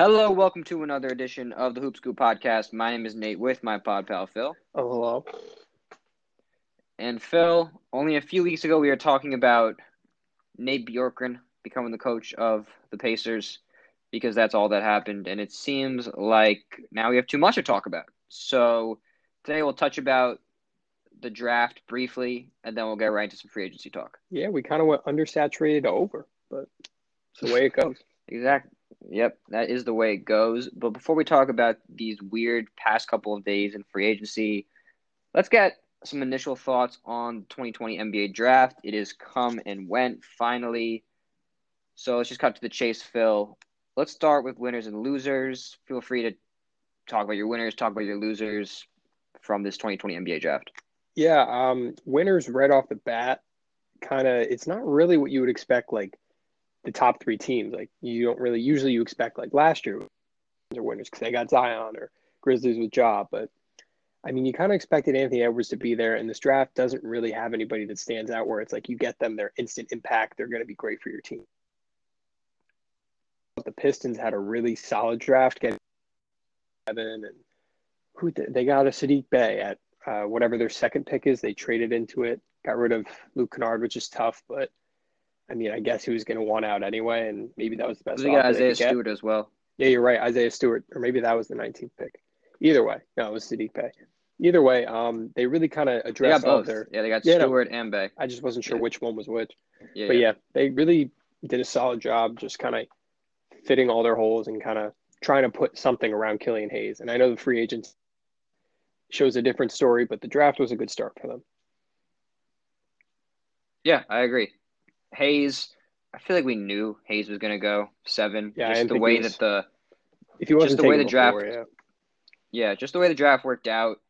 Hello, welcome to another edition of the Hoop Scoop podcast. My name is Nate with my pod pal Phil. Oh, hello. And Phil, only a few weeks ago we were talking about Nate Bjorkgren becoming the coach of the Pacers because that's all that happened. And it seems like now we have too much to talk about. So today we'll touch about the draft briefly, and then we'll get right into some free agency talk. Yeah, we kind of went undersaturated over, but it's the way it goes. Exactly. Yep, that is the way it goes. But before we talk about these weird past couple of days in free agency, let's get some initial thoughts on 2020 NBA draft. It has come and went finally. So let's just cut to the chase, Phil. Let's start with winners and losers. Feel free to talk about your winners, talk about your losers from this 2020 NBA draft. Yeah, um, winners right off the bat, kind of. It's not really what you would expect. Like the top three teams, like you don't really usually you expect like last year, they're winners because they got Zion or Grizzlies with Ja, but I mean, you kind of expected Anthony Edwards to be there, and this draft doesn't really have anybody that stands out where it's like you get them, they're instant impact, they're going to be great for your team. The Pistons had a really solid draft, getting Evan and who they got a Saddiq Bey at uh, whatever their second pick is. They traded into it, got rid of Luke Kennard, which is tough, but I mean, I guess he was going to want out anyway, and maybe that was the best. We got Isaiah Stewart as well. Yeah, you're right, Isaiah Stewart, or maybe that was the 19th pick. Either way, no, it was Saddiq Bey. Either way, um, they really kind of addressed all their. Yeah, they got yeah, Stewart no, and Bey. I just wasn't sure yeah. which one was which. Yeah, but yeah, they really did a solid job, just kind of fitting all their holes and kind of trying to put something around Killian Hayes. And I know the free agents shows a different story, but the draft was a good start for them. Yeah, I agree. Hayes, I feel like we knew Hayes was going to go seven. Yeah, just the way that the if wasn't just the way the draft, before, yeah. yeah, just the way the draft worked out.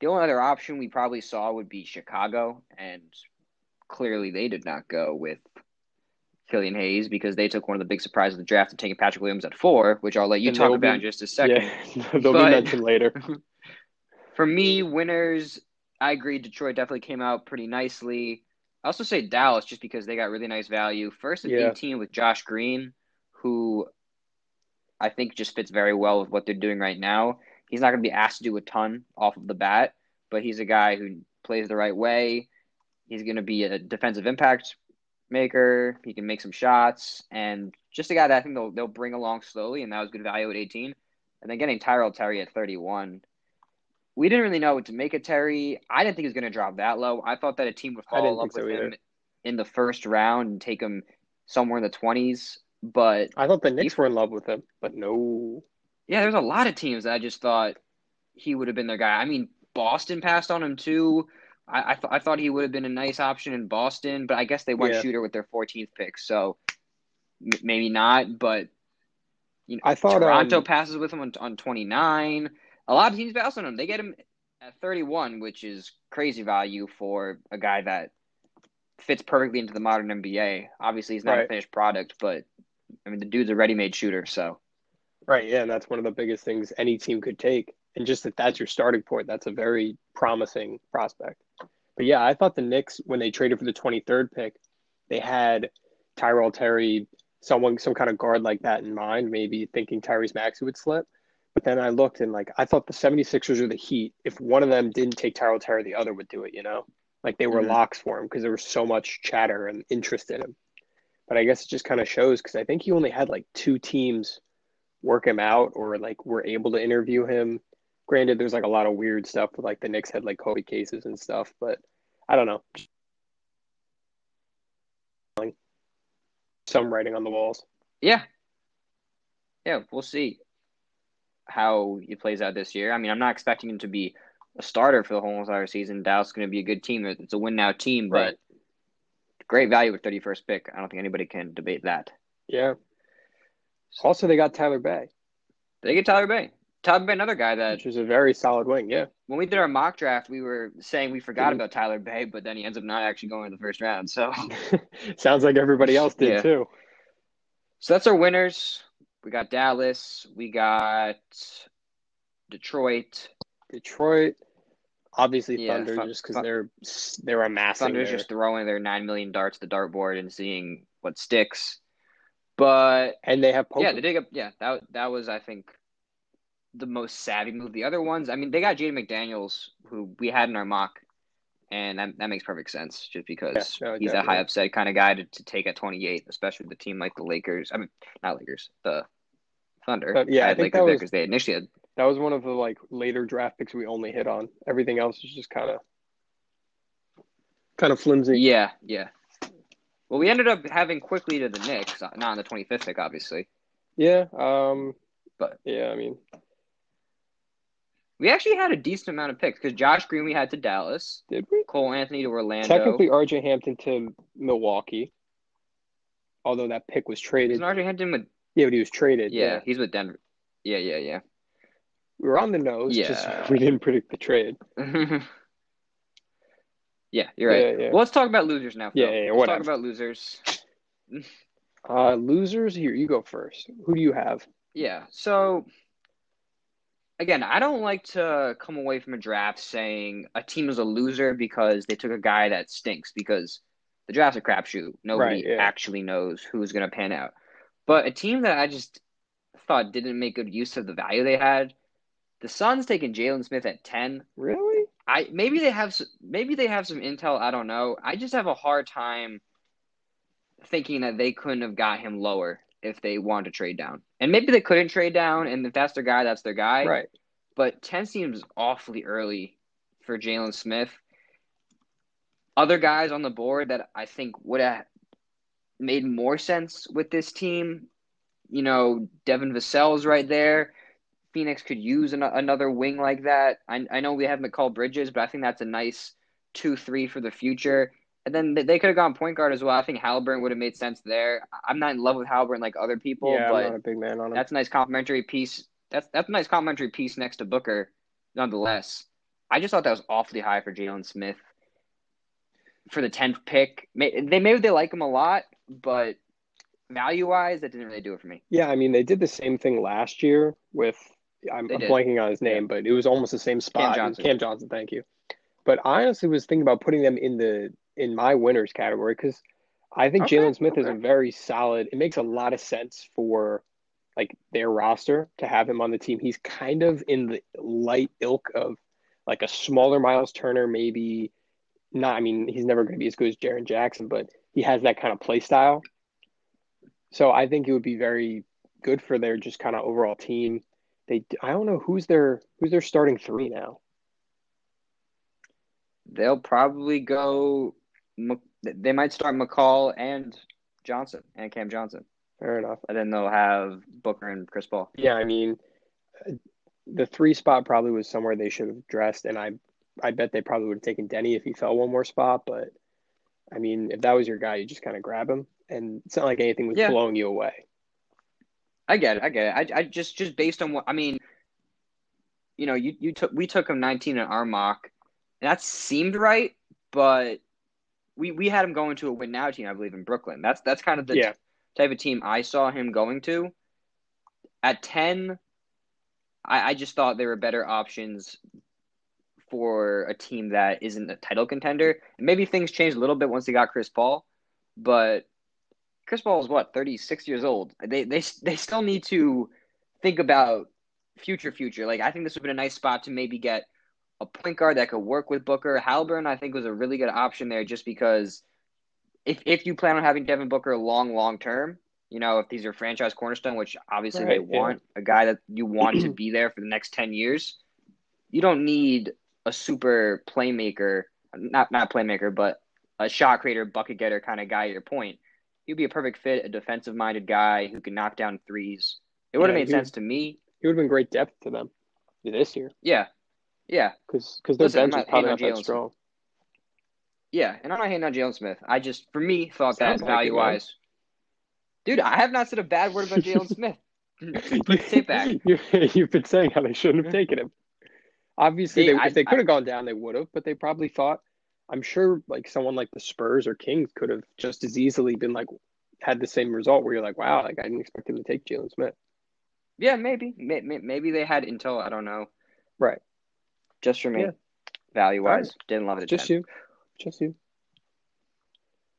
The only other option we probably saw would be Chicago, and clearly they did not go with Killian Hayes because they took one of the big surprises of the draft of taking Patrick Williams at four, which I'll let you and talk about be, in just a second. Yeah, they'll but, be mentioned later. for me, winners, I agree. Detroit definitely came out pretty nicely. I also say Dallas just because they got really nice value. First, a yeah. team with Josh Green, who I think just fits very well with what they're doing right now. He's not going to be asked to do a ton off of the bat, but he's a guy who plays the right way. He's going to be a defensive impact maker. He can make some shots, and just a guy that I think they'll they'll bring along slowly, and that was good value at 18. And then getting Tyrell Terry at 31 we didn't really know what to make of Terry. I didn't think he was going to drop that low. I thought that a team would fall in love with so him in the first round and take him somewhere in the twenties. But I thought the Knicks he, were in love with him, but no. Yeah, there's a lot of teams that I just thought he would have been their guy. I mean, Boston passed on him too. I I, th- I thought he would have been a nice option in Boston, but I guess they went yeah. shooter with their 14th pick, so m- maybe not. But you know, I thought Toronto um, passes with him on, on 29 a lot of teams pass on him. They get him at 31, which is crazy value for a guy that fits perfectly into the modern NBA. Obviously, he's not right. a finished product, but I mean, the dude's a ready-made shooter. So, right, yeah, and that's one of the biggest things any team could take. And just that that's your starting point, that's a very promising prospect. But yeah, I thought the Knicks when they traded for the 23rd pick, they had Tyrell Terry, someone, some kind of guard like that in mind, maybe thinking Tyrese Maxey would slip. But then I looked and like I thought the 76ers or the Heat, if one of them didn't take Tyrell Terry, the other would do it, you know? Like they were Mhm. locks for him because there was so much chatter and interest in him. But I guess it just kind of shows because I think he only had like two teams work him out or like were able to interview him. Granted, there's like a lot of weird stuff with like the Knicks had like COVID cases and stuff, but I don't know. Some writing on the walls. yeah, yeah, we'll see how he plays out this year. I mean, I'm not expecting him to be a starter for the whole entire season. Dallas is going to be a good team. It's a win now team, but Right. great value with 31st pick. I don't think anybody can debate that. Yeah. Also, they got Tyler Bey, They get Tyler Bey. Tyler Bey, another guy that which is a very solid wing. Yeah. when we did our mock draft, we were saying we forgot Mhm. about Tyler Bey, but then he ends up not actually going in the first round. So, Sounds like everybody else did Yeah. too. so that's our winners. We got Dallas. We got Detroit. Detroit, obviously Yeah, Thunder, Thun- just because they're they're a amassing. Thunder's their- just throwing their nine million darts at the dartboard and seeing what sticks. But and they have Poku. yeah, they did. Get, yeah, that that was I think the most savvy move. The other ones, I mean, they got Jaden McDaniels, who we had in our mock, and that, that makes perfect sense just because Yeah, no, he's a high upside kind of guy to, to take at 28, especially with a team like the Lakers. I mean, not Lakers, the Thunder. But, yeah, I had think Lakers that was- 'cause they initially had. That was one of the like later draft picks we only hit on. Everything else is just kind of kind of flimsy. Yeah, yeah. Well, we ended up having quickly to the Knicks, not on the 25th pick, obviously. Yeah. Um. But- yeah, I mean, We actually had a decent amount of picks because Josh Green we had to Dallas, did we? Cole Anthony to Orlando. Technically, RJ Hampton to Milwaukee. Although that pick was traded. Isn't RJ Hampton with? yeah, but he was traded. Yeah, he's with Denver. Yeah, yeah, yeah. We were on the nose. Just Yeah. we didn't predict the trade. yeah, you're right. Yeah, yeah. Well, let's talk about losers now. Phil. Yeah, yeah, yeah, let's whatever. talk about losers. Uh, losers here. You go first. Who do you have? Yeah. So again, I don't like to come away from a draft saying a team is a loser because they took a guy that stinks because the draft's a crapshoot. Nobody Right, yeah. actually knows who's going to pan out. But a team that I just thought didn't make good use of the value they had, the Suns taking Jalen Smith at 10. Really? I maybe they have maybe they have some intel. I don't know. I just have a hard time thinking that they couldn't have got him lower if they wanted to trade down. And maybe they couldn't trade down, and if that's their guy, that's their guy. Right. But ten seems awfully early for Jalen Smith. Other guys on the board that I think would have made more sense with this team, you know, Devin Vassell's right there. Phoenix could use an- another wing like that. I, I know we have Mikal Bridges, but I think that's a nice two three for the future. And then they, they could have gone point guard as well. I think Halliburton would have made sense there. I'm not in love with Halliburton like other people, yeah, but I'm not a big man on him. that's a nice complimentary piece. That's that's a nice complimentary piece next to Booker, nonetheless. I just thought that was awfully high for Jalen Smith for the tenth pick. They maybe they like him a lot, but value wise, that didn't really do it for me. Yeah, I mean they did the same thing last year with I'm, I'm blanking on his name, but it was almost the same spot. Was Johnson. Cam Johnson, thank you. But I honestly was thinking about putting them in the in my winners category because I think Okay, Jalen Smith is a very solid. It makes a lot of sense for like their roster to have him on the team. He's kind of in the light ilk of like a smaller Miles Turner, maybe not. I mean, he's never going to be as good as Jaren Jackson, but he has that kind of play style. So I think it would be very good for their just kind of overall team. They, I don't know who's their who's their starting three now. They'll probably go. They might start Mikal and Johnson and Cam Johnson, Fair enough. and then they'll have Booker and Chris Paul. Yeah, I mean, the three spot probably was somewhere they should have dressed, and I, I bet they probably would have taken Denny if he fell one more spot. But I mean, if that was your guy, you just kind of grab him, and it's not like anything was Yeah. blowing you away. I get it. I get it. I, I just just based on what I mean, you know, you you took we took him 19 in our mock, and that seemed right, but we we had him going to a win now team, I believe, in Brooklyn. That's that's kind of the Yeah. type of team I saw him going to. At 10, I, I just thought there were better options for a team that isn't a title contender. And maybe things changed a little bit once they got Chris Paul, but Chris Paul is what, 36 years old. They they they still need to think about future future. Like I think this would have been a nice spot to maybe get a point guard that could work with Booker. Halliburton I think was a really good option there just because if if you plan on having Devin Booker long long term, you know, if these are franchise cornerstone, which obviously they Right, yeah. want, a guy that you want to be there for the next 10 years, you don't need a super playmaker, not not playmaker, but a shot creator, bucket getter kind of guy at your point. He'd be a perfect fit, a defensive minded guy who can knock down threes. It would have Yeah, made sense to me. He would have been great depth to them this year Yeah. Yeah. because because their Listen, bench is probably not that strong. Yeah. And I'm not hating on Jalen Smith. I just, for me, thought Sounds that like value wise. Dude, I have not said a bad word about Jalen Smith. Tape back. you, you've been saying how they shouldn't have taken him. Obviously, They- they, I- if they could have gone down, they would have. But they probably thought. I'm sure, like someone like the Spurs or Kings could have just as easily been like had the same result where you're like, wow, like I didn't expect him to take Jalen Smith. Yeah, maybe. May- may- Maybe they had intel. I don't know. Right. Just for me, Yeah. value wise, didn't love it. Just 10. you, just you.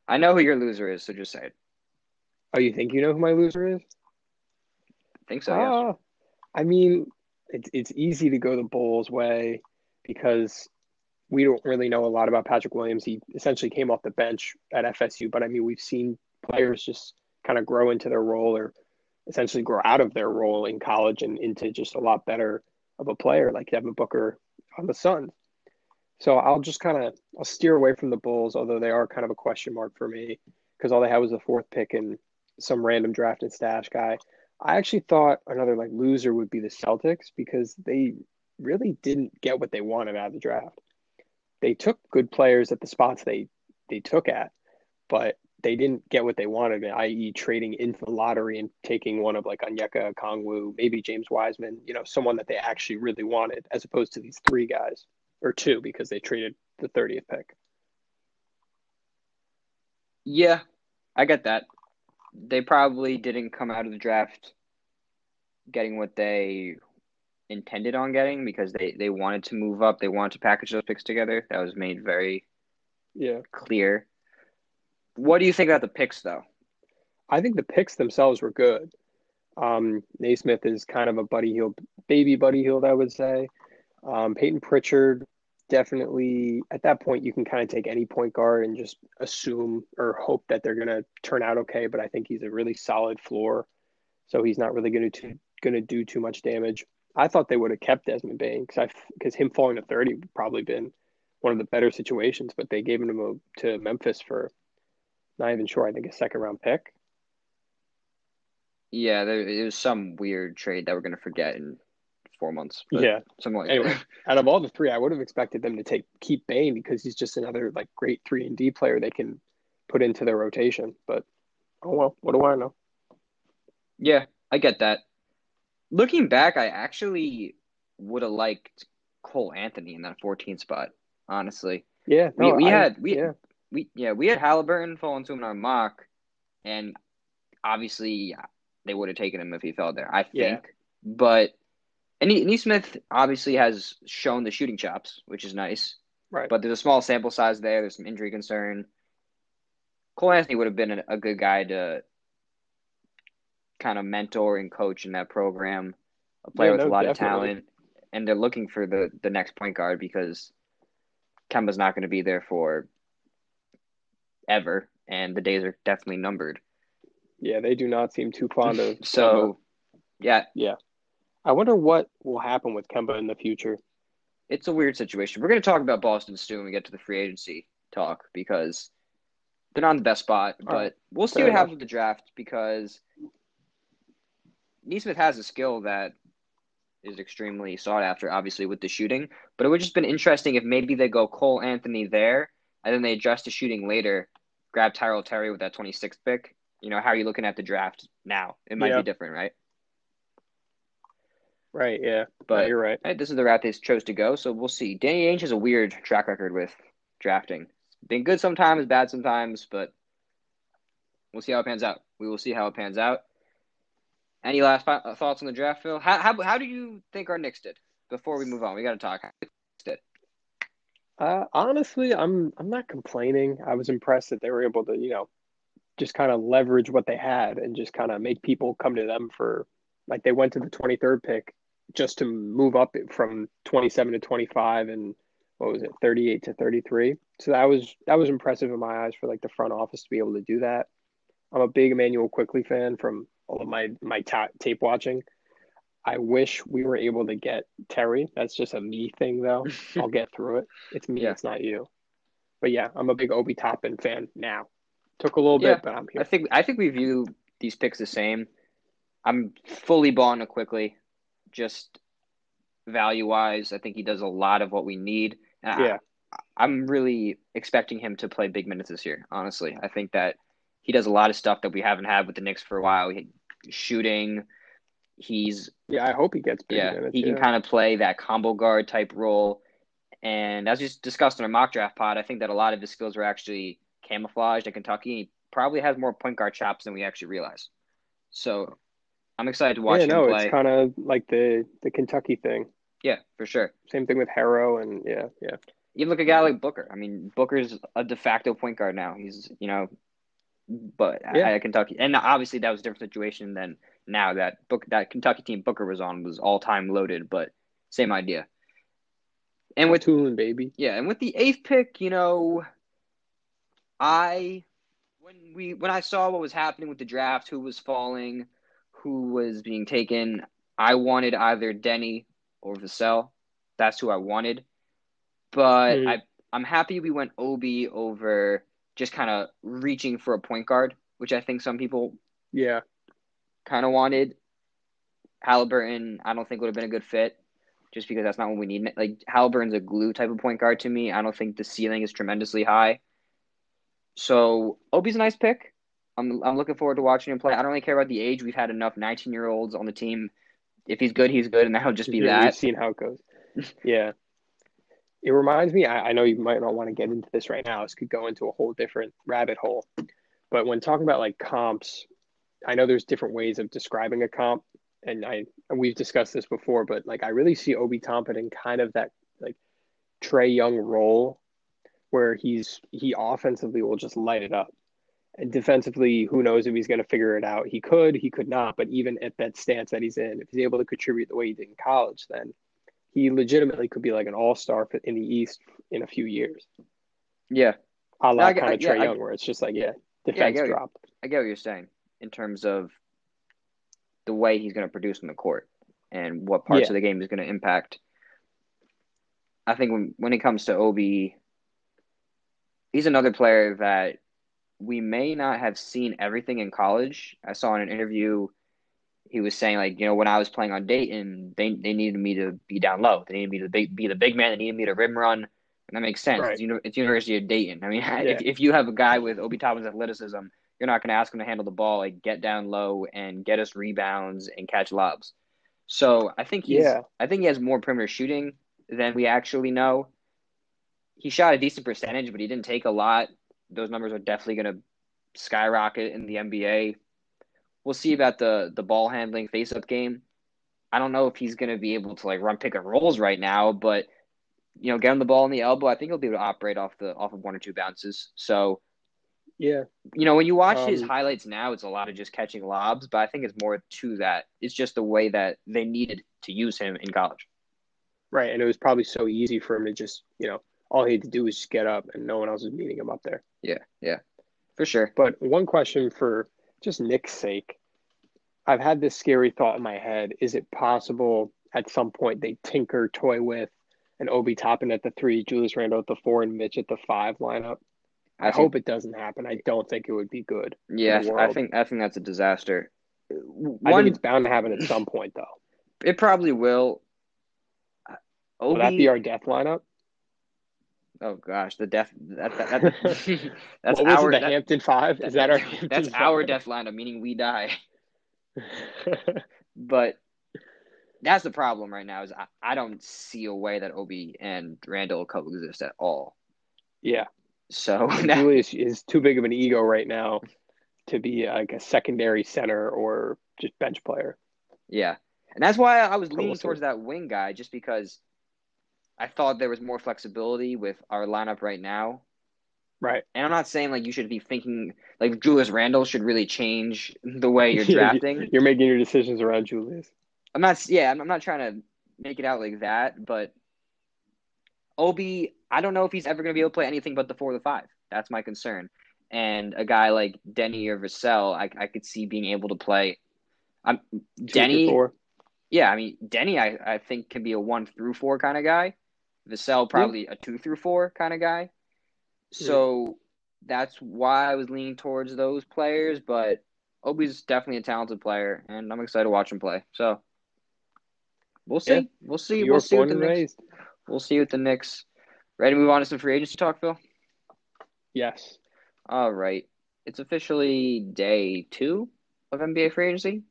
I know who your loser is, so just say it. Oh, you think you know who my loser is? I think so. Yeah. Uh, I mean, it's it's easy to go the Bulls way because we don't really know a lot about Patrick Williams. He essentially came off the bench at FSU, but I mean, we've seen players just kind of grow into their role or essentially grow out of their role in college and into just a lot better of a player like Devin Booker on the Suns. So I'll just kind of I'll steer away from the Bulls, although they are kind of a question mark for me because all they had was the fourth pick and some random draft and stash guy. I actually thought another like loser would be the Celtics because they really didn't get what they wanted out of the draft. They took good players at the spots they they took at, but they didn't get what they wanted, i.e., trading into the lottery and taking one of like Onyeka Okongwu, maybe James Wiseman, you know, someone that they actually really wanted, as opposed to these three guys or two because they traded the 30th pick. Yeah, I get that. They probably didn't come out of the draft getting what they intended on getting because they, they wanted to move up. They wanted to package those picks together. That was made very yeah clear. What do you think about the picks, though? I think the picks themselves were good. Um, Nesmith is kind of a Buddy Hield, baby Buddy Hield, I would say. Um, Payton Pritchard, definitely at that point, you can kind of take any point guard and just assume or hope that they're going to turn out okay. But I think he's a really solid floor, so he's not really going to going to do too much damage. I thought they would have kept Desmond Bane because because him falling to thirty would probably been one of the better situations, but they gave him a, to Memphis for not even sure. I think a second round pick. Yeah, there it was some weird trade that we're gonna forget in four months. Yeah, something like anyway. out of all the three, I would have expected them to take keep Bane because he's just another like great three and D player they can put into their rotation. But oh well, what do I know? Yeah, I get that. Looking back, I actually would have liked Cole Anthony in that 14 spot. Honestly, yeah, no, we, we I, had we yeah we yeah we had Halliburton fall into in our mock, and obviously they would have taken him if he fell there. I think, yeah. but and Nesmith obviously has shown the shooting chops, which is nice. Right. But there's a small sample size there. There's some injury concern. Cole Anthony would have been a, a good guy to kind of mentor and coach in that program. A player yeah, with no, a lot definitely. of talent, and they're looking for the the next point guard because Kemba's not going to be there for ever, and the days are definitely numbered. Yeah, they do not seem too fond of. so, yeah, yeah. I wonder what will happen with Kemba in the future. It's a weird situation. We're going to talk about Boston soon when we get to the free agency talk because they're not in the best spot. But right. we'll see Fair what enough. happens with the draft because Nesmith has a skill that is extremely sought after, obviously, with the shooting. But it would just been interesting if maybe they go Cole Anthony there and then they adjust the shooting later, grab Tyrell Terry with that 26th pick. You know, how are you looking at the draft now? It might yeah. be different, right? Right, yeah. But you're right. This is the route they chose to go, so we'll see. Danny Ainge has a weird track record with drafting. Been good sometimes, bad sometimes, but we'll see how it pans out. We will see how it pans out. Any last thoughts on the draft, Phil? How, how, how do you think our Knicks did? Before we move on, we got to talk. Uh, honestly, I'm I'm not complaining. I was impressed that they were able to, you know, just kind of leverage what they had and just kind of make people come to them for like they went to the 23rd pick just to move up from 27 to 25 and what was it 38 to 33 so that was that was impressive in my eyes for like the front office to be able to do that i'm a big immanuel quickley fan from all of my my ta- tape watching. I wish we were able to get Terry. That's just a me thing, though. I'll get through it. It's me. Yeah. It's not you. But yeah, I'm a big Obi Toppin fan now. Took a little yeah, bit, but I'm here. I think I think we view these picks the same. I'm fully bought into Quickley, just value wise. I think he does a lot of what we need. And yeah. I, I'm really expecting him to play big minutes this year. Honestly, I think that he does a lot of stuff that we haven't had with the Knicks for a while. He, shooting, he's yeah. I hope he gets yeah. Minutes, he yeah. can kind of play that combo guard type role. And as we discussed in our mock draft pod, I think that a lot of his skills were actually camouflaged at Kentucky. He probably has more point guard chops than we actually realize. So I'm excited to watch yeah, him no, play. It's kind of like the the Kentucky thing. Yeah, for sure. Same thing with Herro and yeah, yeah. Even look at a guy like Booker. I mean, Booker's a de facto point guard now. He's you know but Yeah. at Kentucky, and obviously that was a different situation than now that book that Kentucky team Booker was on was all time loaded, but same idea. And with Tulane, baby. yeah, and with the eighth pick, you know, I when we when I saw what was happening with the draft, who was falling, who was being taken, I wanted either Denny or Vassell. That's who I wanted. But Mhm. I I'm happy we went Obi over just kind of reaching for a point guard, which I think some people Yeah. kind of wanted. Halliburton, I don't think would have been a good fit, just because that's not what we need. Like Halliburton's a glue type of point guard to me. I don't think the ceiling is tremendously high. So Obi's a nice pick. I'm I'm looking forward to watching him play. I don't really care about the age. We've had enough 19 year olds on the team. If he's good, he's good, and that'll just be Yeah, We've seen how it goes. yeah. It reminds me, I, I know you might not want to get into this right now. This could go into a whole different rabbit hole. But when talking about like comps, I know there's different ways of describing a comp. And I and we've discussed this before, but like I really see Obi Toppin in kind of that like Trae Young role where he's he offensively will just light it up. And defensively, who knows if he's going to figure it out? He could, he could not. But even at that stance that he's in, if he's able to contribute the way he did in college, then he legitimately could be like an all star in the East in a few years. Yeah, A la No, I kind of I- Trae yeah, I- Young, where it's just like, yeah, I defense get it. drop. I get what you're saying in terms of the way he's going to produce in the court and what parts Yeah. of the game is going to impact. I think when when it comes to Obi, he's another player that we may not have seen everything in college. I saw in an interview he was saying like, you know, when I was playing on Dayton, they they needed me to be down low. They needed me to be, be the big man. They needed me to rim run. And that makes sense. Right. It's, uni- it's University of Dayton. I mean, Yeah. if, if you have a guy with Obi Toppin's athleticism, you're not going to ask him to handle the ball, like get down low and get us rebounds and catch lobs. So I think he's, Yeah. I think he has more perimeter shooting than we actually know. He shot a decent percentage, but he didn't take a lot. Those numbers are definitely going to skyrocket in the NBA. We'll see about the the ball handling face up game. I don't know if he's going to be able to like run pick and rolls right now, but you know, get him the ball in the elbow. I think he'll be able to operate off the off of one or two bounces. So Yeah. you know, when you watch his Um, highlights now, it's a lot of just catching lobs, but I think it's more to that. It's just the way that they needed to use him in college. Right. And it was probably so easy for him to just, you know, all he had to do was just get up and no one else was meeting him up there. Yeah, yeah, for sure. But one question for just Nick's sake. I've had this scary thought in my head. Is it possible at some point they tinker, toy with, an Obi Toppin at the three, Julius Randle at the four, and Mitch at the five lineup? I, think- hope it doesn't happen. I don't think it would be good. Yeah, I think I think that's a disaster. I think it's bound to happen at some point, though. it probably will. Uh, Will Obi, that be our death lineup? Oh gosh, the death. That, that, that- that's our it, the Hampton Five? Is that our? that's Hampton our Five? death lineup, meaning we die. But that's the problem right now. Is I, I don't see a way that Obi and Randle coexist at all. yeah, So Julius is too big of an ego right now to be like a secondary center or just bench player. Yeah. And that's why I was leaning towards that wing guy, just because I thought there was more flexibility with our lineup right now. Right. And I'm not saying like you should be thinking like Julius Randle should really change the way you're drafting. You're making your decisions around Julius. I'm not yeah, I'm I'm not trying to make it out like that, but Obi, I don't know if he's ever going to be able to play anything but the four or the five. That's my concern. And a guy like Denny or Vassell, I, I could see being able to play. Through Denny, four. yeah, I mean Denny, I, I think can be a one through four kind of guy. Vassell probably a two through four kind of guy. So that's why I was leaning towards those players. But Obi's definitely a talented player, and I'm excited to watch him play. So we'll see. Yeah. We'll see. We'll see born the Knicks. raised. We'll see with the Knicks. Ready to move on to some free agency talk, Phil? Yes. All right. It's officially day two of NBA free agency,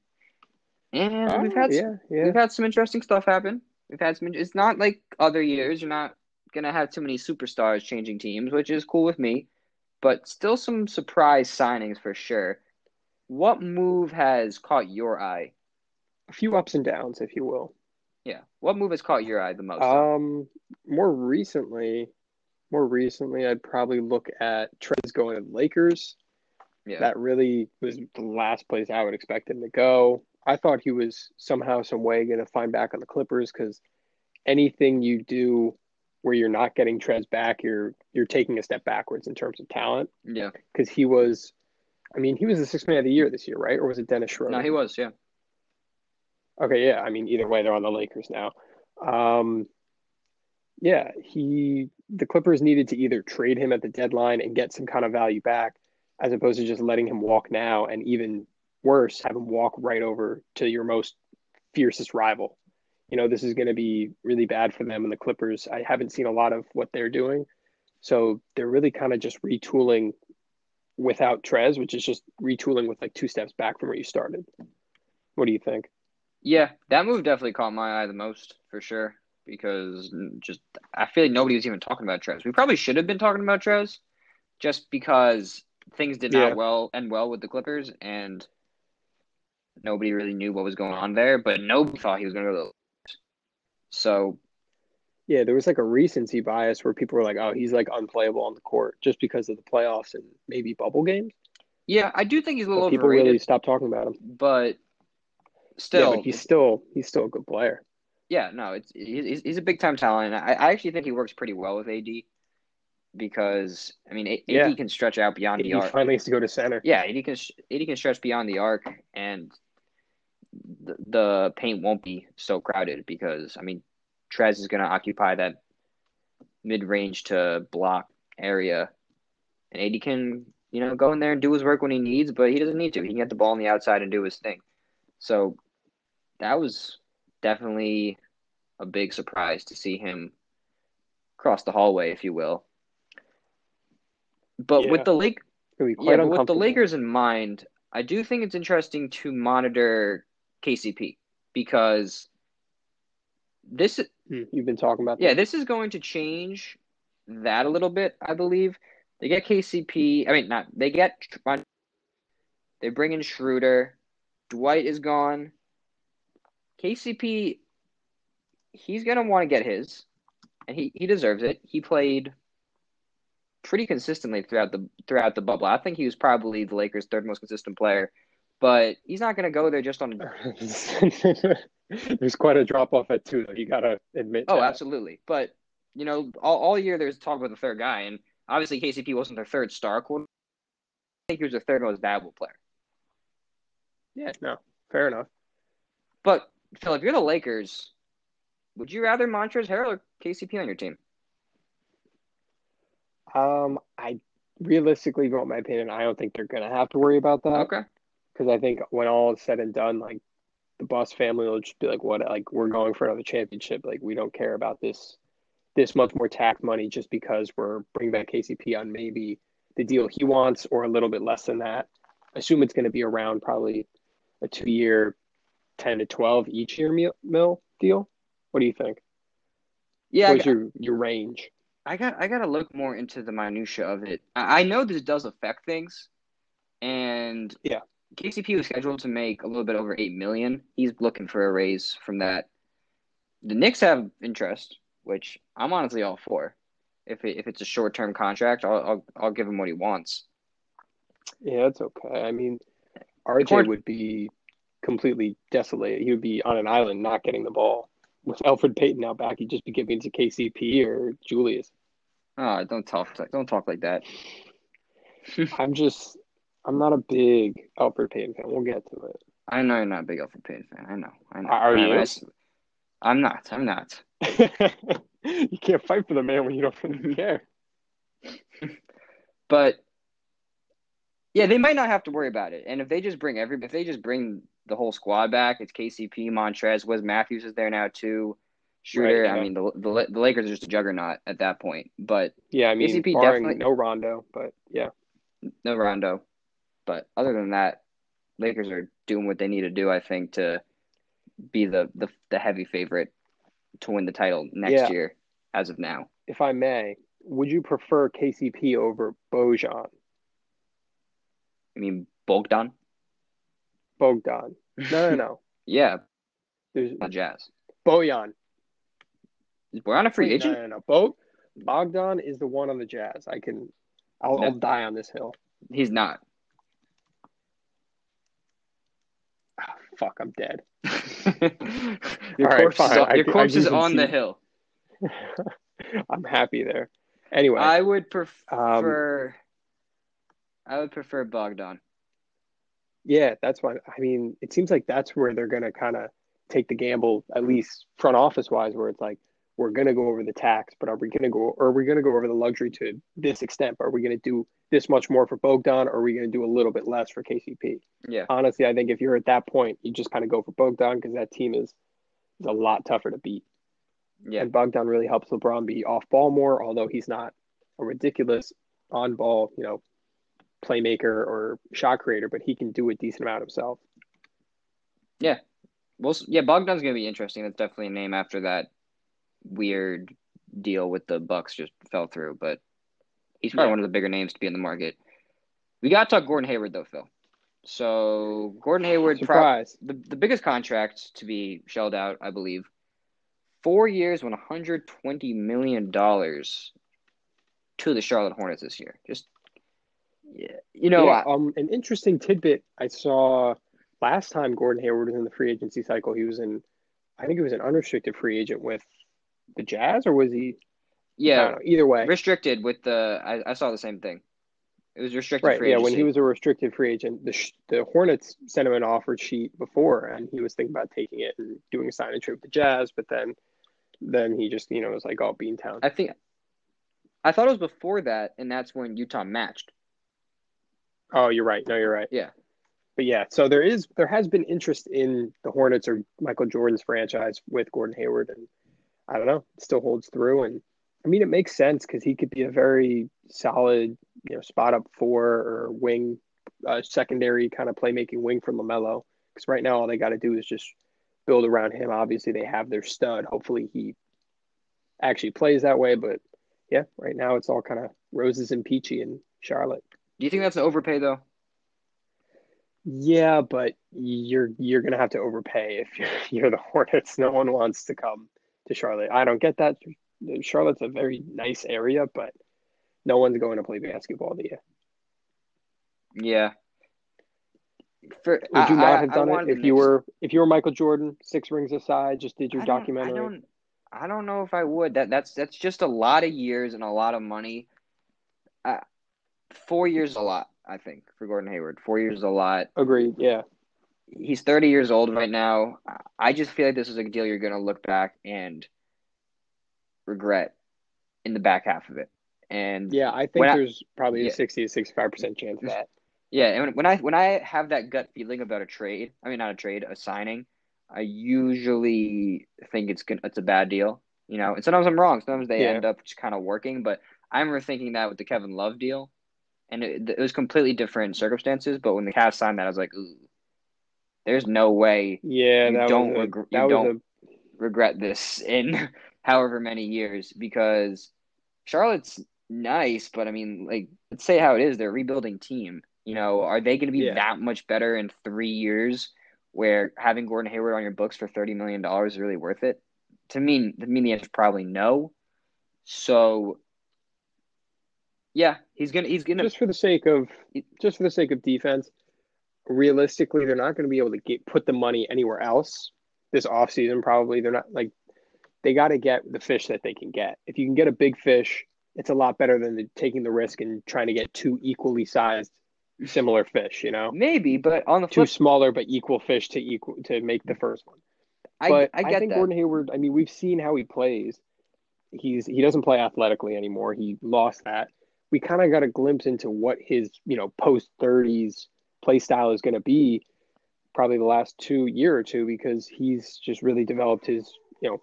and oh, we've Oh, had yeah, yeah. we've had some interesting stuff happen. We've had some. It's not like other years. You're not gonna have too many superstars changing teams, which is cool with me. But still, some surprise signings for sure. What move has caught your eye? A few ups and downs, if you will. Yeah, what move has caught your eye the most? Um, more recently, more recently, I'd probably look at Trez going to Lakers. Yeah. That really was the last place I would expect him to go. I thought he was somehow, some way going to find back on the Clippers because anything you do where you're not getting Trez back, you're you're taking a step backwards in terms of talent. Yeah. Because he was, I mean, he was the sixth man of the year this year, right? Or was it Dennis Schroeder? No, he was. Yeah. Okay, yeah. I mean, either way, they're on the Lakers now. Um, yeah, he the Clippers needed to either trade him at the deadline and get some kind of value back, as opposed to just letting him walk now, and even worse, have him walk right over to your most fiercest rival. You know, this is going to be really bad for them and the Clippers. I haven't seen a lot of what they're doing, so they're really kind of just retooling without Trez, which is just retooling with like two steps back from where you started. What do you think? Yeah, that move definitely caught my eye the most for sure because just I feel like nobody was even talking about Trez. We probably should have been talking about Trez just because things did not well end well with the Clippers and nobody really knew what was going on there, but nobody thought he was going to go to the. So, Yeah, there was like a recency bias where people were like, "Oh, he's like unplayable on the court just because of the playoffs and maybe bubble games." yeah, I do think he's a But little people overrated, really stopped talking about him. but still, yeah, but he's still he's still a good player. Yeah, no, it's he's, he's a big time talent. I, I actually think he works pretty well with AD because I mean A- Yeah. AD can stretch out beyond He the arc. finally has to go to center. Yeah, AD can AD can stretch beyond the arc, and the, the paint won't be so crowded because I mean Trez is going to occupy that mid range to block area, and AD can you know go in there and do his work when he needs, but he doesn't need to. He can get the ball on the outside and do his thing. So that was definitely a big surprise to see him cross the hallway, if you will. But Yeah. with the Lake, yeah, with the. Lakers in mind, I do think it's interesting to monitor KCP because this, Hmm, You've been talking about yeah, that. this is going to change that a little bit. I believe they get KCP. I mean, not they get. They bring in Schroeder. Dwight is gone. KCP, he's gonna want to get his, and he, he deserves it. He played pretty consistently throughout the throughout the bubble. I think he was probably the Lakers' third most consistent player, but he's not gonna go there just on. There's quite a drop off at two, though. You gotta admit. Oh, that. absolutely. But you know, all, all year there's talk about the third guy, and obviously KCP wasn't their third star. I think he was their third most valuable player. Yeah, no, fair enough. But Phil, if you're the Lakers, would you rather Montrezl Harrell or KCP on your team? Um, I realistically, want my opinion, I don't think they're gonna have to worry about that Okay. because I think when all is said and done, like the Buss family will just be like, "What? Like we're going for another championship. Like we don't care about this this much more tax money just because we're bringing back KCP on maybe the deal he wants or a little bit less than that. Assume it's going to be around probably a two year, ten to twelve each year mil, mil deal. What do you think? Yeah, What's your your range? I got I got to look more into the minutia of it. I, I know this does affect things, and Yeah. KCP was scheduled to make a little bit over eight million. He's looking for a raise from that. The Knicks have interest, which I'm honestly all for. If it, if it's a short term contract, I'll, I'll I'll give him what he wants. Yeah, it's okay. I mean, RJ Corn- would be completely desolated. He would be on an island not getting the ball. With Elfrid Payton now back, he'd just be giving it to KCP or Julius. Oh, don't talk don't talk like that. I'm just, I'm not a big Elfrid Payton fan. We'll get to it. I know you're not a big Elfrid Payton fan. I know. I know. Are you? I- I'm not. I'm not. you can't fight for the man when you don't really care. But yeah, they might not have to worry about it. And if they just bring every, if they just bring the whole squad back, it's KCP, Montrez, Wes Matthews is there now too. Shooter. Right, I mean, the, the the Lakers are just a juggernaut at that point. But Yeah, I mean, KCP definitely- no Rondo, but yeah. no Rondo. But other than that, Lakers are doing what they need to do. I think to be the the, the heavy favorite to win the title next Yeah. year. As of now, If I may, would you prefer KCP over Bojan? I mean Bogdan. Bogdan. No, no, no. yeah. There's not Jazz. Bojan. Is Bojan a free Wait, agent? No, no, no. Bo- Bogdan is the one on the Jazz. I can. I'll, no. I'll die on this hill. He's not. Oh, fuck, I'm dead. your All corpse, right, is, on, your I, corpse I is on the hill. I'm happy there. Anyway, I would um, prefer. Um, I would prefer Bogdan yeah, that's why. I mean, it seems like that's where they're gonna kind of take the gamble, at least front office wise, where it's like we're gonna go over the tax, but are we gonna go, or are we gonna go over the luxury to this extent? Are we gonna do this much more for Bogdan, or are we gonna do a little bit less for KCP? Yeah. Honestly, I think if you're at that point, you just kind of go for Bogdan because that team is is a lot tougher to beat. Yeah. And Bogdan really helps LeBron be off ball more, although he's not a ridiculous on ball, you know, playmaker or shot creator, but he can do a decent amount himself. Yeah. Well, yeah, Bogdan's gonna be interesting. That's definitely a name after that weird deal with the Bucks just fell through, but he's probably Yeah. one of the bigger names to be in the market. We got to talk Gordon Hayward though, Phil. So Gordon Hayward, pro- Surprise. the the biggest contract to be shelled out, I believe, four years, one hundred twenty million dollars to the Charlotte Hornets this year. Just you know, yeah, I- um, an interesting tidbit I saw last time Gordon Hayward was in the free agency cycle. He was in, I think he was an unrestricted free agent with the Jazz, or was he? Yeah, know. Either way, restricted with the. I, I saw the same thing. It was restricted right? free Yeah, agency. when he was a restricted free agent, the the Hornets sent him an offer sheet before, and he was thinking about taking it and doing a sign and trade with the Jazz, but then, then he just you know was like, all "Oh, Beantown." I think I thought it was before that, and that's when Utah matched. Oh, you're right. No, you're right. Yeah. But yeah, so there is there has been interest in the Hornets or Michael Jordan's franchise with Gordon Hayward, and I don't know, still holds through. And I mean, it makes sense because he could be a very solid, you know, spot up four or wing, uh, secondary kind of playmaking wing for Lamelo. Because right now, all they got to do is just build around him. Obviously, they have their stud. Hopefully, he actually plays that way. But yeah, right now it's all kind of roses and peachy in Charlotte. Do you think that's an overpay though? Yeah, but you're you're gonna have to overpay if you're you're the Hornets. No one wants to come to Charlotte. I don't get that. Charlotte's a very nice area, but no one's going to play basketball there. Yeah. For, Would you I- not I- have I done wanted it if you were if you were Michael Jordan, six rings aside, just did your I don't- documentary? I don't. I don't know if I would. That that's that's just a lot of years and a lot of money. Four years is a lot, I think, for Gordon Hayward. Four years is a lot. Agreed. Yeah. He's 30 years old right now. I just feel like this is a deal you're going to look back and regret in the back half of it. And Yeah, I think When I- there's probably Yeah. a sixty to sixty five percent chance of that. Yeah, and when, when I when I have that gut feeling about a trade, I mean not a trade, a signing, I usually think it's gonna, it's a bad deal, you know. And sometimes I'm wrong. Sometimes they Yeah. end up just kind of working. But I remember thinking that with the Kevin Love deal, and it, it was completely different circumstances. But when the Cavs signed that, I was like, ooh, there's no way Yeah, You don't a, you don't- regret this in however many years because Charlotte's nice, but I mean, like, let's say how it is. They're a rebuilding team. You know, are they going to be Yeah. that much better in three years where having Gordon Hayward on your books for $30 million is really worth it? To me, to me, the answer is probably no. So, yeah, he's going to, he's gonna. just for the sake of just for the sake of defense. Realistically, they're not going to be able to get put the money anywhere else this offseason. Probably they're not like they got to get the fish that they can get. If you can get a big fish, it's a lot better than the, taking the risk and trying to get two equally sized similar fish. You know, maybe, but on the two flip, smaller but equal fish to equal to make the first one. I, But I get think that. Gordon Hayward. I mean, we've seen how he plays. He's he doesn't play athletically anymore. He lost that. We kind of got a glimpse into what his you know post thirties play style is going to be. Probably the last two year or two because he's just really developed his you know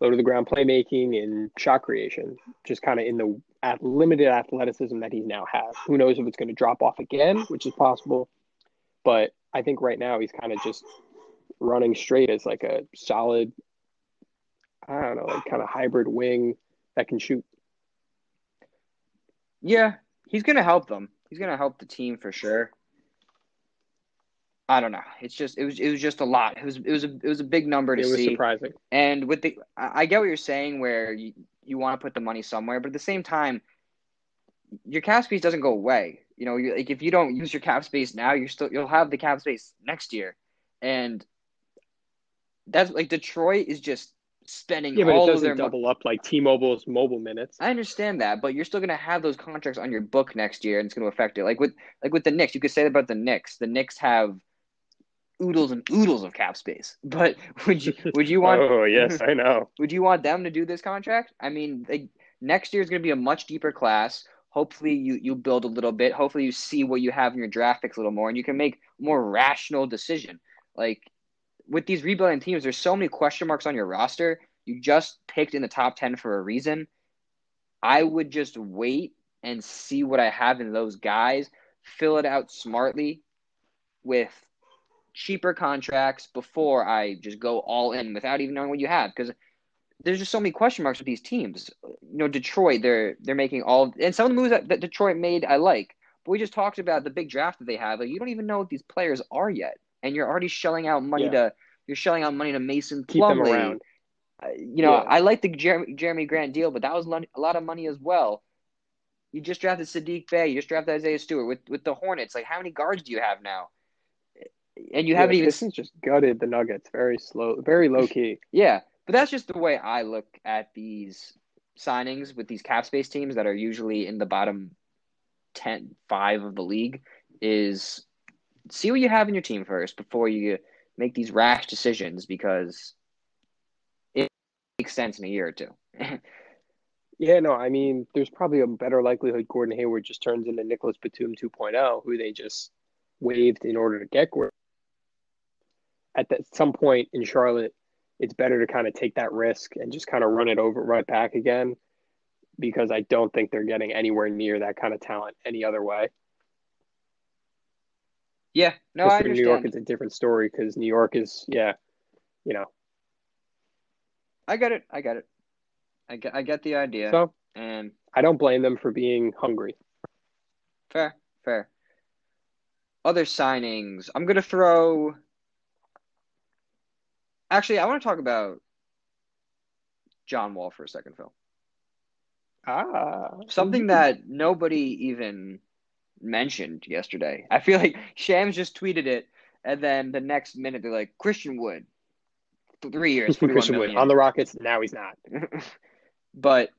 low to the ground playmaking and shot creation. Just kind of in the at limited athleticism that he now has. Who knows if it's going to drop off again, which is possible. But I think right now he's kind of just running straight as like a solid, I don't know, like kind of hybrid wing that can shoot. Yeah, he's gonna help them. He's gonna help the team for sure. I don't know. It's just it was it was just a lot. It was it was a it was a big number to see. It was see. surprising. And with the I I get what you're saying where you, you want to put the money somewhere, but at the same time, your cap space doesn't go away. You know, like if you don't use your cap space now, you're still you'll have the cap space next year. And That's like Detroit is just spending Yeah, but it all of doesn't double up like T-Mobile's mobile minutes. I understand that, but you're still going to have those contracts on your book next year, and it's going to affect it. Like with like with the Knicks, you could say that about the Knicks. The Knicks have oodles and oodles of cap space, but would you would you want Oh yes, I know. would you want them to do this contract? I mean, next year is going to be a much deeper class. Hopefully, you you build a little bit. Hopefully, you see what you have in your draft picks a little more, and you can make more rational decision. Like with these rebuilding teams, there's so many question marks on your roster. You just picked in the top ten for a reason. I would just wait and see what I have in those guys. Fill it out smartly with cheaper contracts before I just go all in without even knowing what you have because there's just so many question marks with these teams. You know, Detroit, they're they're making all and some of the moves that, that Detroit made I like. But we just talked about the big draft that they have. Like you don't even know what these players are yet. And you're already shelling out money Yeah. to you're shelling out money to Mason Keep them Plumlee. around. Uh, You know, Yeah. I like the Jerami, Jerami Grant deal, but that was a lot of money as well. You just drafted Saddiq Bey. You just drafted Isaiah Stewart with with the Hornets. Like, how many guards do you have now? And you yeah, haven't even just gutted the Nuggets very slow, very low key. yeah, but that's just the way I look at these signings with these cap space teams that are usually in the bottom 10, 5 of the league is see what you have in your team first before you make these rash decisions because it makes sense in a year or two. Yeah, no, I mean, there's probably a better likelihood Gordon Hayward just turns into Nicolas Batum 2.0, who they just waived in order to get Gordon. At that, some point in Charlotte, it's better to kind of take that risk and just kind of run it over right back again because I don't think they're getting anywhere near that kind of talent any other way. Yeah, no, I for New York, it's a different story because New York is, yeah, you know. I get it. I get it. I get, I get the idea. So and I don't blame them for being hungry. Fair, fair. Other signings. I'm gonna throw. Actually, I want to talk about John Wall for a second, Phil. Ah, Something that nobody even mentioned yesterday. I feel like Shams just tweeted it, and then the next minute they're like, Christian Wood, three years, Christian Wood on the Rockets. Now he's not. but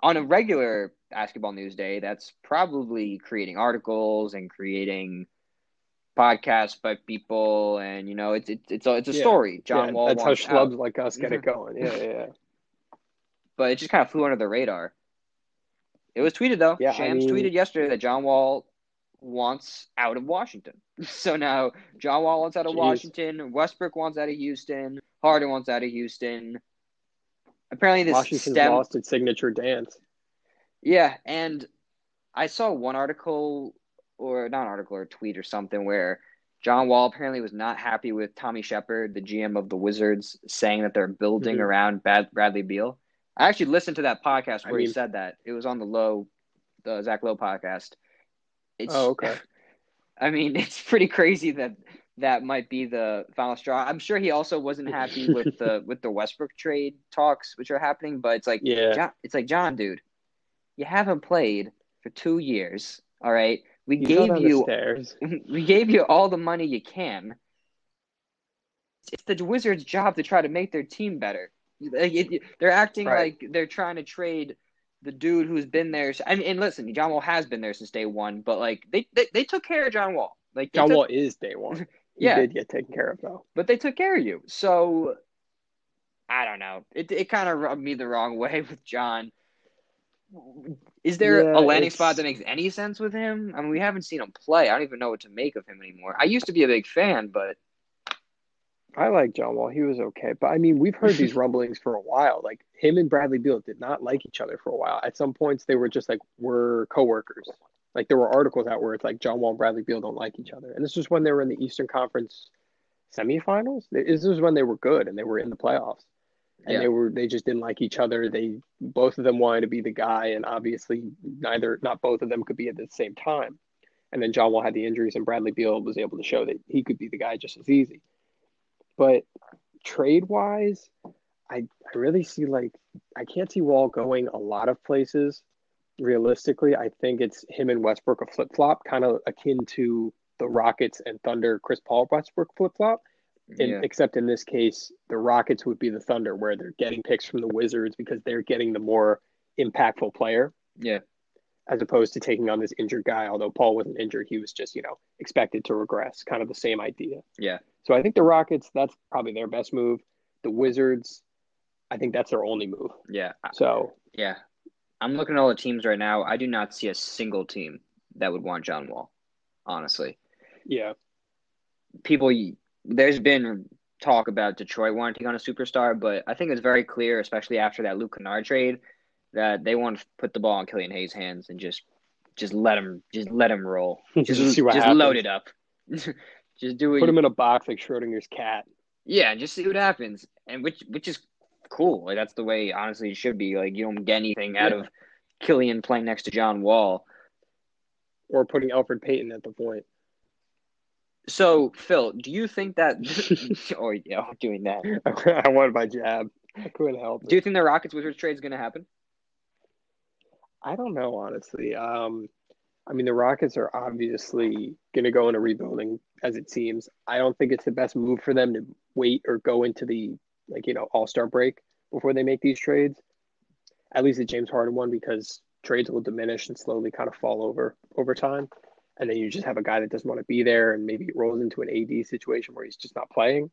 on a regular basketball news day, that's probably creating articles and creating podcasts by people, and you know, it's it's it's a, it's a Yeah. story. John yeah, Wall that's how out, schlubs like us get it going. Yeah, yeah. but it just kind of flew under the radar. It was tweeted though. Yeah, I Shams mean- tweeted yesterday that John Wall wants out of Washington. So now John Wall wants out of Jeez. Washington. Westbrook wants out of Houston. Harden wants out of Houston. Apparently, this Washington's stem lost its signature dance. Yeah, and I saw one article or not an article or a tweet or something where John Wall apparently was not happy with Tommy Sheppard, the GM of the Wizards, saying that they're building Mhm. around Bad- Bradley Beal. I actually listened to that podcast I where he said that. It was on the Low, the Zach Lowe podcast. It's, Oh, okay. I mean, it's pretty crazy that that might be the final straw. I'm sure he also wasn't happy with the with the Westbrook trade talks, which are happening. But it's like, Yeah. John, it's like John, dude, you haven't played for two years. All right, we He's gave not on the you we gave you all the money you can. It's the Wizards' job to try to make their team better. They're acting Right. like they're trying to trade the dude who's been there. I mean, and listen, John Wall has been there since day one, but like they they, they took care of John Wall. Like John took- Wall is day one. He Yeah. did get taken care of though. but they took care of you. So I don't know. It it kind of rubbed me the wrong way with John. Is there Yeah, a landing it's- spot that makes any sense with him? I mean, we haven't seen him play. I don't even know what to make of him anymore. I used to be a big fan, but I like John Wall. He was okay. But I mean, we've heard these rumblings for a while. Like him and Bradley Beal did not like each other for a while. At some points they were just like we're coworkers. Like there were articles out where it's like John Wall and Bradley Beal don't like each other. And this was when they were in the Eastern Conference semifinals. This was when they were good and they were in the playoffs. And Yeah. they were they just didn't like each other. They both of them wanted to be the guy and obviously neither not both of them could be at the same time. And then John Wall had the injuries and Bradley Beal was able to show that he could be the guy just as easy. But trade wise, I I really see like I can't see Wall going a lot of places. Realistically, I think it's him and Westbrook a flip flop, kind of akin to the Rockets and Thunder Chris Paul Westbrook flip flop. Yeah. except in this case, the Rockets would be the Thunder, where they're getting picks from the Wizards because they're getting the more impactful player, Yeah. As opposed to taking on this injured guy. Although Paul wasn't injured, he was just you know expected to regress. Kind of the same idea. Yeah. So I think the Rockets, that's probably their best move. The Wizards, I think that's their only move. Yeah. So Yeah. I'm looking at all the teams right now. I do not see a single team that would want John Wall, honestly. yeah, People, there's been talk about Detroit wanting on a superstar, but I think it's very clear, especially after that Luke Kennard trade, that they want to put the ball in Killian Hayes' hands and just just let him just let him roll. Just, Just see what just load it up. just do it. put him in a box like Schrodinger's cat. Yeah, just see what happens, and which which is cool. Like that's the way, honestly, it should be. Like you don't get anything out Yeah. of Killian playing next to John Wall. Or putting Elfrid Payton at the point. So Phil, do you think that? or oh, yeah, doing that. I wanted my jab. I couldn't help it. Do you think the Rockets Wizards trade is going to happen? I don't know, honestly. Um, I mean, the Rockets are obviously going to go into rebuilding, as it seems. I don't think it's the best move for them to wait or go into the like you know All Star break before they make these trades. At least the James Harden one, because trades will diminish and slowly kind of fall over over time, and then you just have a guy that doesn't want to be there, and maybe it rolls into an AD situation where he's just not playing.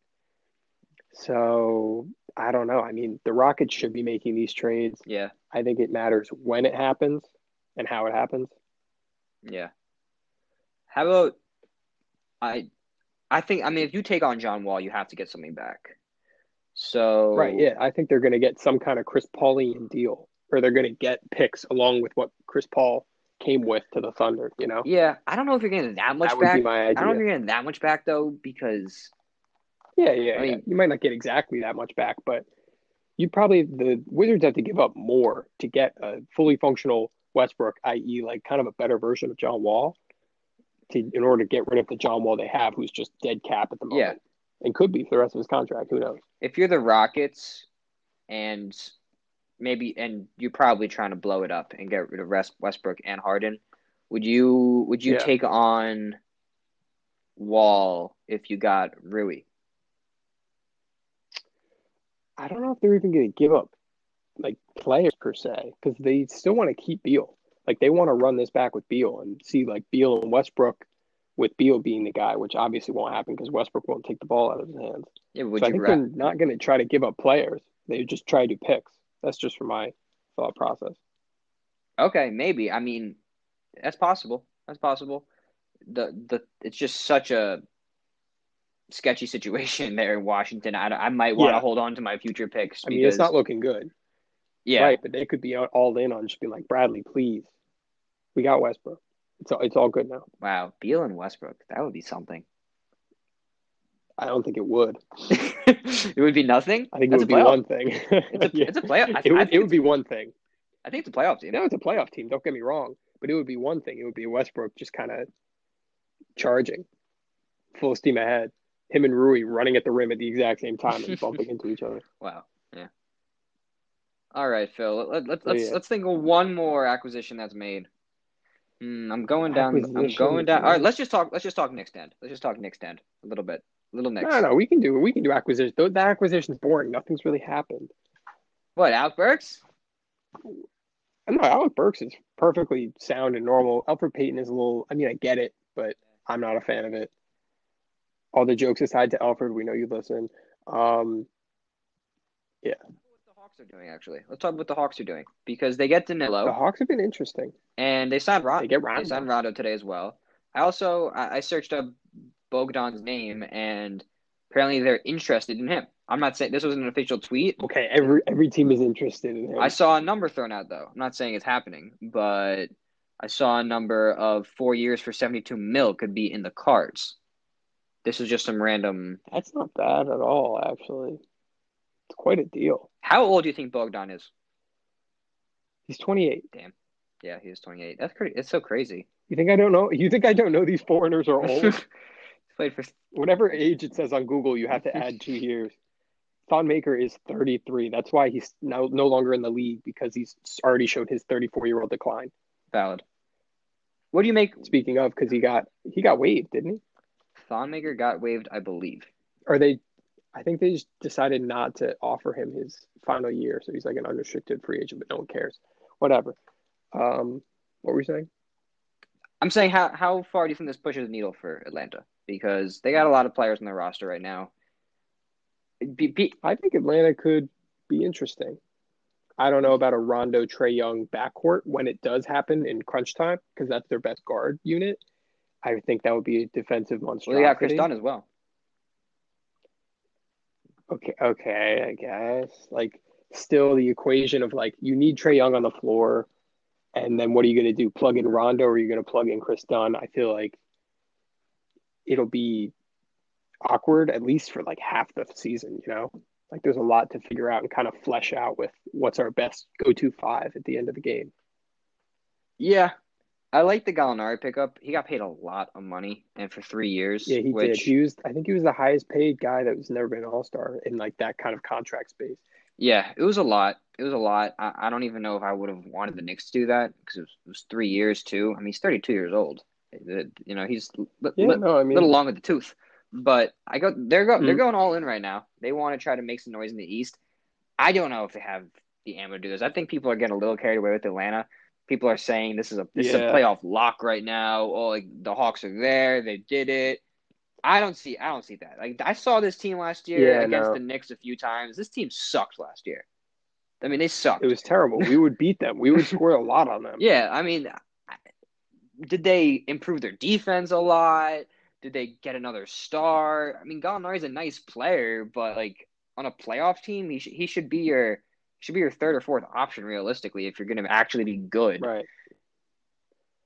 So I don't know. I mean, the Rockets should be making these trades. Yeah, I think it matters when it happens and how it happens. yeah. How about I? I think I mean if you take on John Wall, you have to get something back. So Right. Yeah. I think they're going to get some kind of Chris Paulian deal, or they're going to get picks along with what Chris Paul came with to the Thunder. You know, yeah. I don't know if you're getting that much that would back. be my I don't know if you're getting that much back though because Yeah, yeah, I yeah. mean- You might not get exactly that much back, but you probably the Wizards have to give up more to get a fully functional Westbrook, i.e., like kind of a better version of John Wall, to in order to get rid of the John Wall they have, who's just dead cap at the moment, Yeah. and could be for the rest of his contract. Who knows? if you're the Rockets and maybe and you're probably trying to blow it up and get rid of West- Westbrook and Harden, would you would you Yeah. take on Wall if you got Rui? I don't know if they're even going to give up like players per se because they still want to keep Beal. Like they want to run this back with Beal and see like Beal and Westbrook with Beal being the guy, which obviously won't happen because Westbrook won't take the ball out of his hands. Yeah, would so I think ra- they're not going to try to give up players. They just try to do picks. That's just from my thought process. Okay, maybe. I mean, that's possible. That's possible. The the it's just such a sketchy situation there in Washington. I, I might want to Yeah. hold on to my future picks I mean, because it's not looking good, yeah, right? But they could be all- in on just being like, Bradley, please, we got Westbrook. It's all, it's all good now. wow, Beal and Westbrook, that would be something. I don't think it would. it would be nothing. I think That's it would be one thing. It's a, Yeah. it's a playoff. I, it would, it would be one thing. I think it's a playoff team. No, it's a playoff team. Don't get me wrong, but it would be one thing. It would be Westbrook just kind of charging, full steam ahead. Him and Rui running at the rim at the exact same time and bumping into each other. Wow. Yeah. All right, Phil. Let, let, So, let's yeah. let's think of one more acquisition that's made. Hmm, I'm going down. I'm going down. All right, let's just talk. Let's just talk Knicks end. Let's just talk Knicks end a little bit. A Little Knicks. No, no, we can do we can do acquisitions. Though that acquisition's boring. Nothing's really happened. What? Alec Burks? I know Alec Burks is perfectly sound and normal. Elfrid Payton is a little. I mean, I get it, but I'm not a fan of it. All the jokes aside to Elfrid, we know you listen. Um, What the Hawks are doing actually? Let's talk about what the Hawks are doing because they get Danilo the Hawks have been interesting. and they signed Rondo. They get They signed Rondo today as well. I also I, I searched up Bogdan's name and apparently they're interested in him. I'm not saying this was an official tweet. Okay, every every team is interested in him. I saw a number thrown out though. I'm not saying it's happening, but I saw a number of four years for 72 mil could be in the cards. This is just some random. That's not bad at all, actually. It's quite a deal. How old do you think Bogdan is? He's 28. Damn. Yeah, he is 28. That's pretty. It's so crazy. You think I don't know? You think I don't know these foreigners are old? Played for. Whatever age it says on Google, you have to add two years. Thon Maker is 33. That's why he's now no longer in the league because he's already showed his 34 year old decline. Valid. What do you make? Speaking of, because he got he got waived, didn't he? Thon Maker got waived, I believe. Or they I think they just decided not to offer him his final year, so he's like an unrestricted free agent, but no one cares. Whatever. Um, what were you saying? I'm saying how how far do you think this pushes the needle for Atlanta? Because they got a lot of players on their roster right now. Be, be, I think Atlanta could be interesting. I don't know about a Rondo Trae Young backcourt when it does happen in crunch time because that's their best guard unit. I think that would be a defensive monster. well, they got Kris Dunn as well. Okay, okay, I guess. Like, still the equation of like you need Trae Young on the floor, and then what are you going to do? Plug in Rondo, or are you going to plug in Kris Dunn? I feel like it'll be awkward at least for like half the season. You know, like there's a lot to figure out and kind of flesh out with what's our best go-to five at the end of the game. Yeah, I like the Gallinari pickup. He got paid a lot of money, and for three years. Yeah, he which, did. He was, I think, he was the highest paid guy that was never been an All Star in like that kind of contract space. Yeah, it was a lot. It was a lot. I, I don't even know if I would have wanted the Knicks to do that because it was, it was three years too. I mean, he's 32 years old. You know, he's a li- Yeah, li- no, I mean, little long with the tooth. But I go, they're go, they're Mhm. going all in right now. They want to try to make some noise in the East. I don't know if they have the ammo to do this. I think people are getting a little carried away with Atlanta. People are saying this is a this is a playoff lock right now. Oh, like the Hawks are there. They did it. I don't see. I don't see that. Like I saw this team last year Yeah, against no. the Knicks a few times. This team sucked last year. I mean, they sucked. it was terrible. We would beat them. We would score a lot on them. Yeah, I mean, did they improve their defense a lot? Did they get another star? I mean, Gallinari's a nice player, but like on a playoff team, he should he should be your should be your third or fourth option realistically if you're going to actually be good. Right.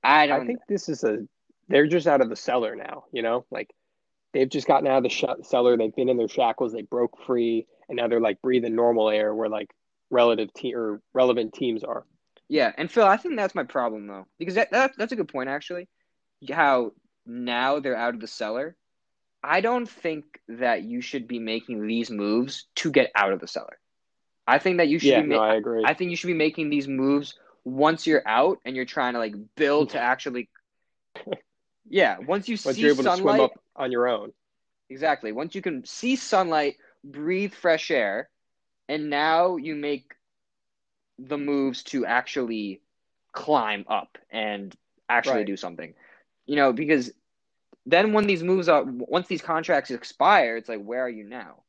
I don't I think this is a. They're just out of the cellar now. You know, like they've just gotten out of the sh- cellar. They've been in their shackles. They broke free, and now they're like breathing normal air where like relative te- or relevant teams are. Yeah, and Phil, I think that's my problem though, because that, that that's a good point actually. How now they're out of the cellar. I don't think that you should be making these moves to get out of the cellar. I think that you should Yeah, be. no, ma- I agree. I think you should be making these moves once you're out and you're trying to like build to actually. Yeah, once you Once see you're able to swim up on your own. exactly. Once you can see sunlight, breathe fresh air, and now you make the moves to actually climb up and actually Right. do something. You know, because then when these moves are once these contracts expire, it's like where are you now?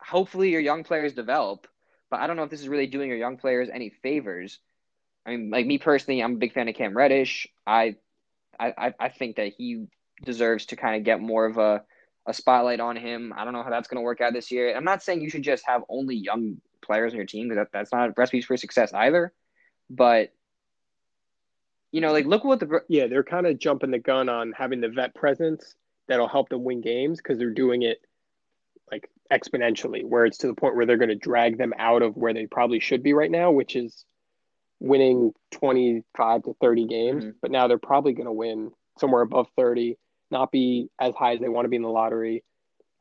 Hopefully your young players develop, but I don't know if this is really doing your young players any favors. I mean, like me personally, I'm a big fan of Cam Reddish. I I I- think that he deserves to kind of get more of a a spotlight on him. I don't know how that's going to work out this year. I'm not saying you should just have only young players on your team because that, that's not a recipe for success either. But you know, like look what the Yeah, they're kind of jumping the gun on having the vet presence that'll help them win games because they're doing it like exponentially, where it's to the point where they're going to drag them out of where they probably should be right now, which is winning 25 to 30 games. Mhm. But now they're probably going to win somewhere above 30, not be as high as they want to be in the lottery,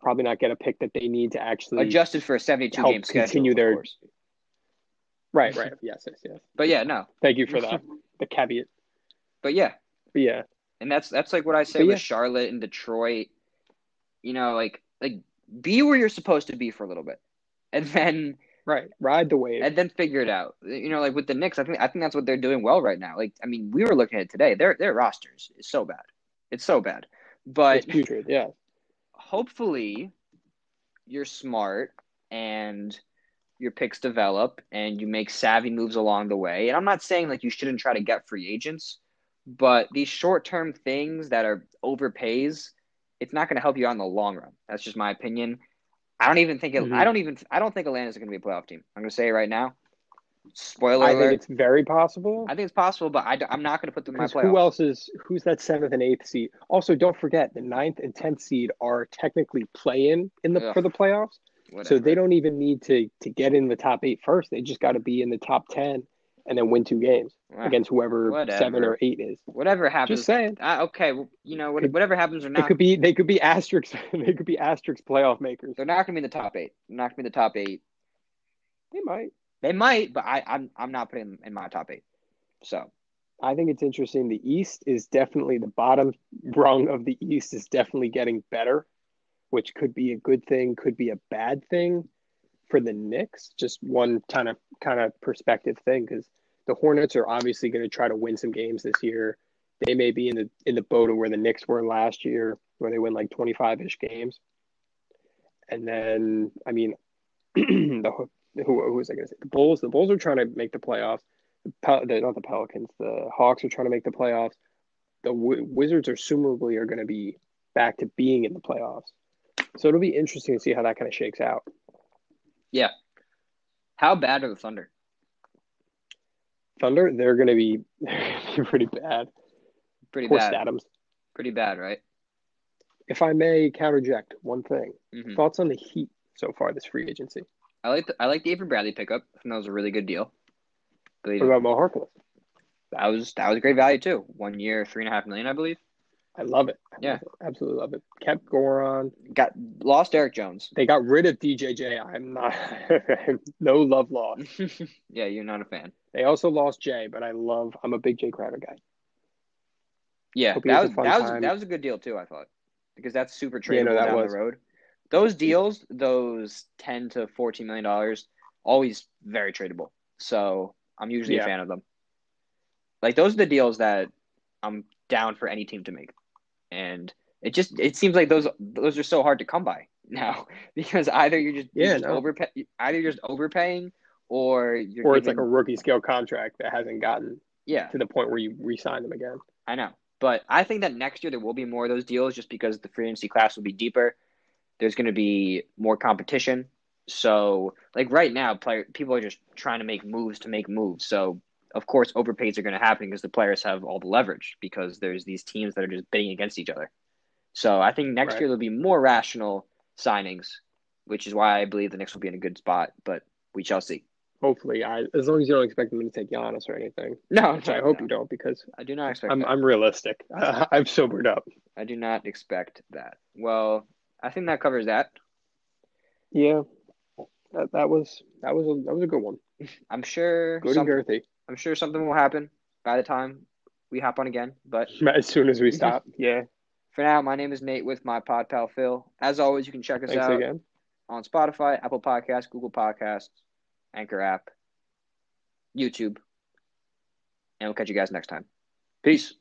probably not get a pick that they need to actually. adjusted for a 72 help game schedule. continue their- Right, right. Yes, yes, yes. But yeah, no. Thank you for that. the caveat. But yeah, But yeah, and that's that's like what I say But with yeah. Charlotte and Detroit. You know, like like be where you're supposed to be for a little bit, and then right. Ride the wave. and then figure it out. You know, like with the Knicks, I think I think that's what they're doing well right now. Like, I mean, we were looking at it today. Their their rosters is so bad. It's so bad. But it's putrid. Yeah. hopefully you're smart and your picks develop and you make savvy moves along the way. And I'm not saying like you shouldn't try to get free agents, but these short-term things that are overpays, it's not going to help you out in the long run. That's just my opinion. I don't even think it, Mhm. I don't even I don't think Atlanta's going to be a playoff team. I'm going to say it right now. Spoiler I alert. think it's very possible. I think it's possible, but I, am not going to put them in my playoff. who else is who's that seventh and eighth seed? Also, don't forget the ninth and tenth seed are technically play in in the Ugh. for the playoffs, so they don't even need to to get in the top eight first. They just got to be in the top ten and then win two games Ah, against whoever whatever. seven or eight is. whatever happens. Just saying, okay, well, you know, Could- whatever happens or they not, could be they could be asterisks. they could be asterisks playoff makers. they're not going to be in the top eight. They're not going to be in the top eight. They might. They might, but I, I'm I'm not putting them in my top eight. So I think it's interesting. The East is definitely the bottom rung of the East is definitely getting better which could be a good thing, could be a bad thing for the Knicks. Just one kind of kind of perspective thing because the Hornets are obviously going to try to win some games this year. They may be in the in the boat of where the Knicks were last year, where they win like twenty five ish games. And then, I mean, the who, who was I going to say? The Bulls. The Bulls are trying to make the playoffs. The, Pel- the, not the Pelicans. The Hawks are trying to make the playoffs. The w- Wizards are assumably are going to be back to being in the playoffs. So it'll be interesting to see how that kind of shakes out. Yeah. How bad are the Thunder? Thunder, they're going to be pretty bad. Pretty Poor bad. Adams. Pretty bad, right? If I may counterject one thing, hmm thoughts on the Heat so far this free agency? I like the, I like the Avery Bradley pickup. I think that was a really good deal. But What about Mo Harkless? that was that was great value too. One year, three and a half million, I believe. I love it. Yeah. absolutely love it. Kept Goran. Got lost Eric Jones. They got rid of DJJ. I'm not no love lost. yeah, you're not a fan. They also lost Jay, but I love. I'm a big Jae Crowder guy. Yeah, Hope that was a that was time. that was a good deal too. I thought because that's super Yeah, tradable no, that down was. the road. Those deals, those ten to fourteen million dollars, always very tradable. So I'm usually Yeah. a fan of them. Like those are the deals that I'm down for any team to make, and it just it seems like those those are so hard to come by now because either you're just, you're Yeah, just no. overpay either you're just overpaying or you're Or it's like a rookie scale contract that hasn't gotten yeah to the point where you re-sign them again. I know. But I think that next year there will be more of those deals just because the free agency class will be deeper. There's going to be more competition. So, like right now, player people are just trying to make moves to make moves. So, of course, overpays are going to happen because the players have all the leverage because there's these teams that are just bidding against each other. So, I think next Right. year there'll be more rational signings, which is why I believe the Knicks will be in a good spot. But we shall see. Hopefully, I as long as you don't expect them to take Giannis or anything, No, which I hope no. you don't, because I do not expect. I'm that. I'm realistic. I've sobered up. I do not expect that. Well, I think that covers that. Yeah, that that was that was a that was a good one. I'm sure Good some, and girthy. I'm sure something will happen by the time we hop on again. But As soon as we stop, yeah. for now, my name is Nate with my pod pal Phil. As always, you can check us Thanks out again. on Spotify, Apple Podcasts, Google Podcasts, Anchor app, YouTube, and we'll catch you guys next time. Peace.